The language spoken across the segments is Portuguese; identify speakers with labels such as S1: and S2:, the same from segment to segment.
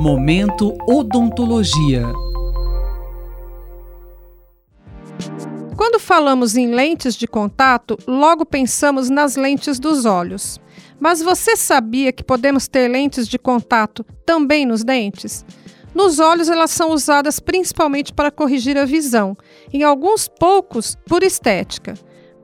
S1: Momento Odontologia.
S2: Quando falamos em lentes de contato, logo pensamos nas lentes dos olhos. Mas você sabia que podemos ter lentes de contato também nos dentes? Nos olhos, elas são usadas principalmente para corrigir a visão, em alguns poucos por estética,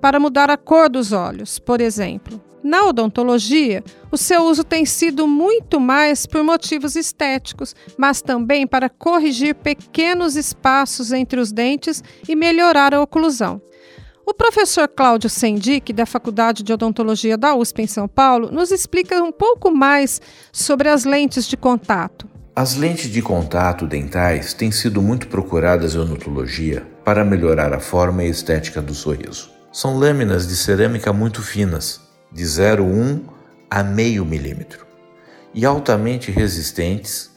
S2: para mudar a cor dos olhos, por exemplo. Na odontologia, o seu uso tem sido muito mais por motivos estéticos, mas também para corrigir pequenos espaços entre os dentes e melhorar a oclusão. O professor Cláudio Sendic, da Faculdade de Odontologia da USP em São Paulo, nos explica um pouco mais sobre as lentes de contato.
S3: As lentes de contato dentais têm sido muito procuradas em odontologia para melhorar a forma e estética do sorriso. São lâminas de cerâmica muito finas, de 0,1 a meio milímetro e altamente resistentes,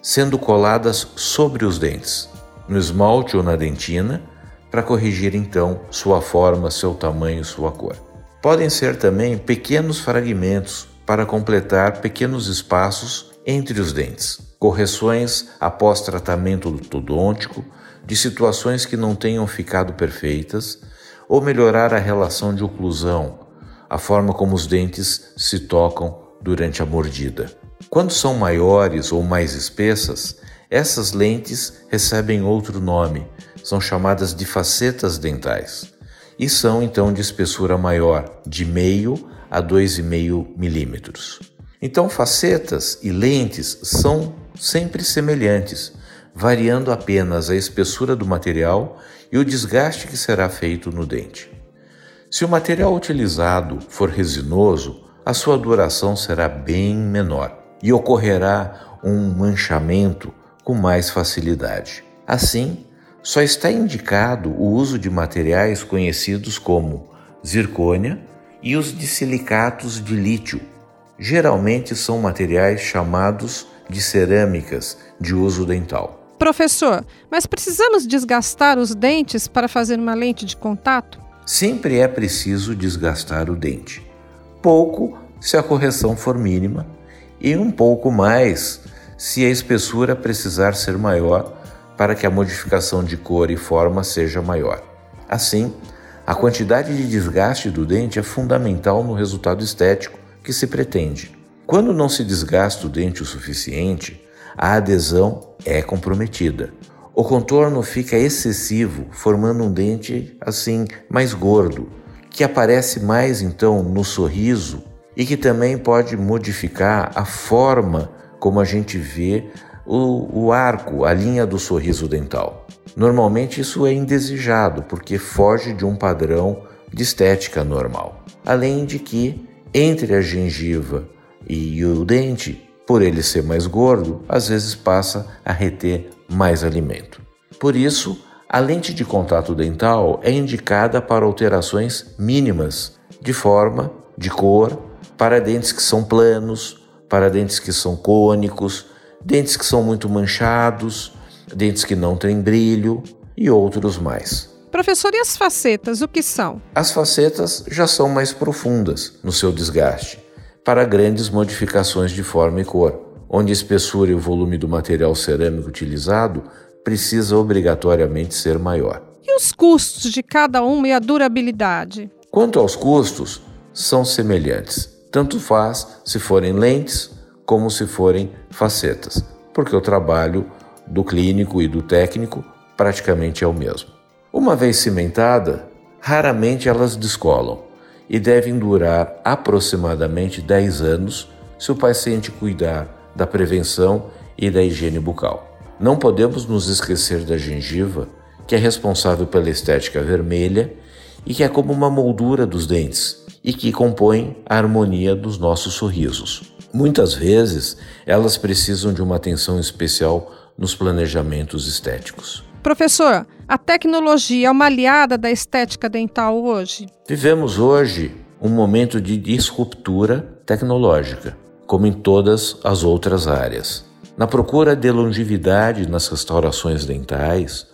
S3: sendo coladas sobre os dentes, no esmalte ou na dentina, para corrigir então sua forma, seu tamanho, sua cor. Podem ser também pequenos fragmentos para completar pequenos espaços entre os dentes, correções após tratamento ortodôntico de situações que não tenham ficado perfeitas ou melhorar a relação de oclusão a forma como os dentes se tocam durante a mordida. Quando são maiores ou mais espessas, essas lentes recebem outro nome, são chamadas de facetas dentais e são então de espessura maior, de meio a 2,5 milímetros. Então, facetas e lentes são sempre semelhantes, variando apenas a espessura do material e o desgaste que será feito no dente. Se o material utilizado for resinoso, a sua duração será bem menor e ocorrerá um manchamento com mais facilidade. Assim, só está indicado o uso de materiais conhecidos como zircônia e os de silicatos de lítio. Geralmente são materiais chamados de cerâmicas de uso dental.
S2: Professor, mas precisamos desgastar os dentes para fazer uma lente de contato?
S3: Sempre é preciso desgastar o dente. Pouco se a correção for mínima e um pouco mais se a espessura precisar ser maior para que a modificação de cor e forma seja maior. Assim, a quantidade de desgaste do dente é fundamental no resultado estético que se pretende. Quando não se desgasta o dente o suficiente, a adesão é comprometida. O contorno fica excessivo, formando um dente assim mais gordo, que aparece mais então no sorriso e que também pode modificar a forma como a gente vê o, o arco, a linha do sorriso dental. Normalmente isso é indesejado porque foge de um padrão de estética normal. Além de que entre a gengiva e o dente, por ele ser mais gordo, às vezes passa a reter mais alimento. Por isso, a lente de contato dental é indicada para alterações mínimas de forma, de cor, para dentes que são planos, para dentes que são cônicos, dentes que são muito manchados, dentes que não têm brilho e outros mais.
S2: Professor, e as facetas, o que são?
S3: As facetas já são mais profundas no seu desgaste, para grandes modificações de forma e cor onde a espessura e o volume do material cerâmico utilizado precisa obrigatoriamente ser maior.
S2: E os custos de cada uma e a durabilidade?
S3: Quanto aos custos, são semelhantes. Tanto faz se forem lentes como se forem facetas, porque o trabalho do clínico e do técnico praticamente é o mesmo. Uma vez cimentada, raramente elas descolam e devem durar aproximadamente 10 anos se o paciente cuidar da prevenção e da higiene bucal. Não podemos nos esquecer da gengiva, que é responsável pela estética vermelha e que é como uma moldura dos dentes e que compõe a harmonia dos nossos sorrisos. Muitas vezes, elas precisam de uma atenção especial nos planejamentos estéticos.
S2: Professor, a tecnologia é uma aliada da estética dental hoje?
S3: Vivemos hoje um momento de disruptura tecnológica como em todas as outras áreas. Na procura de longevidade nas restaurações dentais,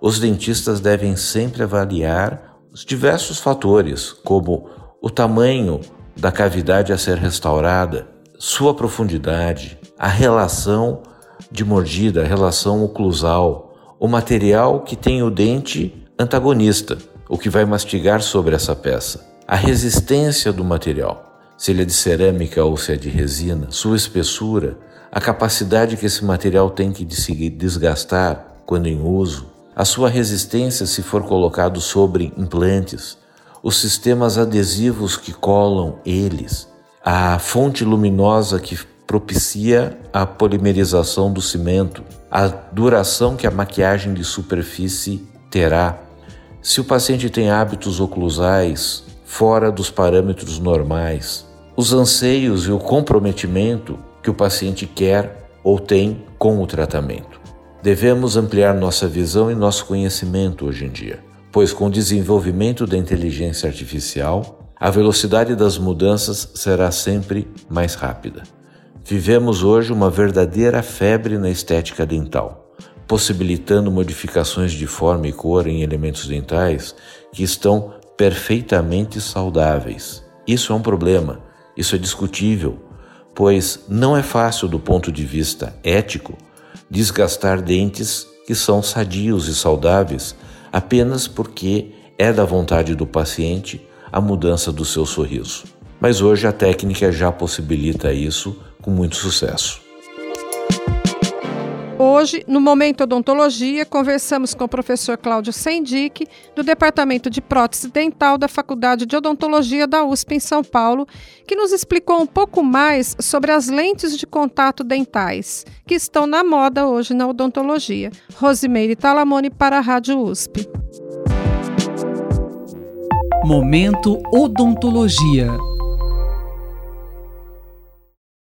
S3: os dentistas devem sempre avaliar os diversos fatores, como o tamanho da cavidade a ser restaurada, sua profundidade, a relação de mordida, a relação oclusal, o material que tem o dente antagonista, o que vai mastigar sobre essa peça, a resistência do material, se ele é de cerâmica ou se é de resina, sua espessura, a capacidade que esse material tem se desgastar quando em uso, a sua resistência se for colocado sobre implantes, os sistemas adesivos que colam eles, a fonte luminosa que propicia a polimerização do cimento, a duração que a maquiagem de superfície terá. Se o paciente tem hábitos oclusais fora dos parâmetros normais, os anseios e o comprometimento que o paciente quer ou tem com o tratamento. Devemos ampliar nossa visão e nosso conhecimento hoje em dia, pois com o desenvolvimento da inteligência artificial, a velocidade das mudanças será sempre mais rápida. Vivemos hoje uma verdadeira febre na estética dental, possibilitando modificações de forma e cor em elementos dentais que estão perfeitamente saudáveis. Isso é um problema, isso é discutível, pois não é fácil do ponto de vista ético desgastar dentes que são sadios e saudáveis apenas porque é da vontade do paciente a mudança do seu sorriso. Mas hoje a técnica já possibilita isso com muito sucesso.
S2: Hoje, no Momento Odontologia, conversamos com o professor Cláudio Sendic, do Departamento de Prótese Dental da Faculdade de Odontologia da USP em São Paulo, que nos explicou um pouco mais sobre as lentes de contato dentais, que estão na moda hoje na odontologia. Rosimeire Talamone para a Rádio USP.
S1: Momento Odontologia.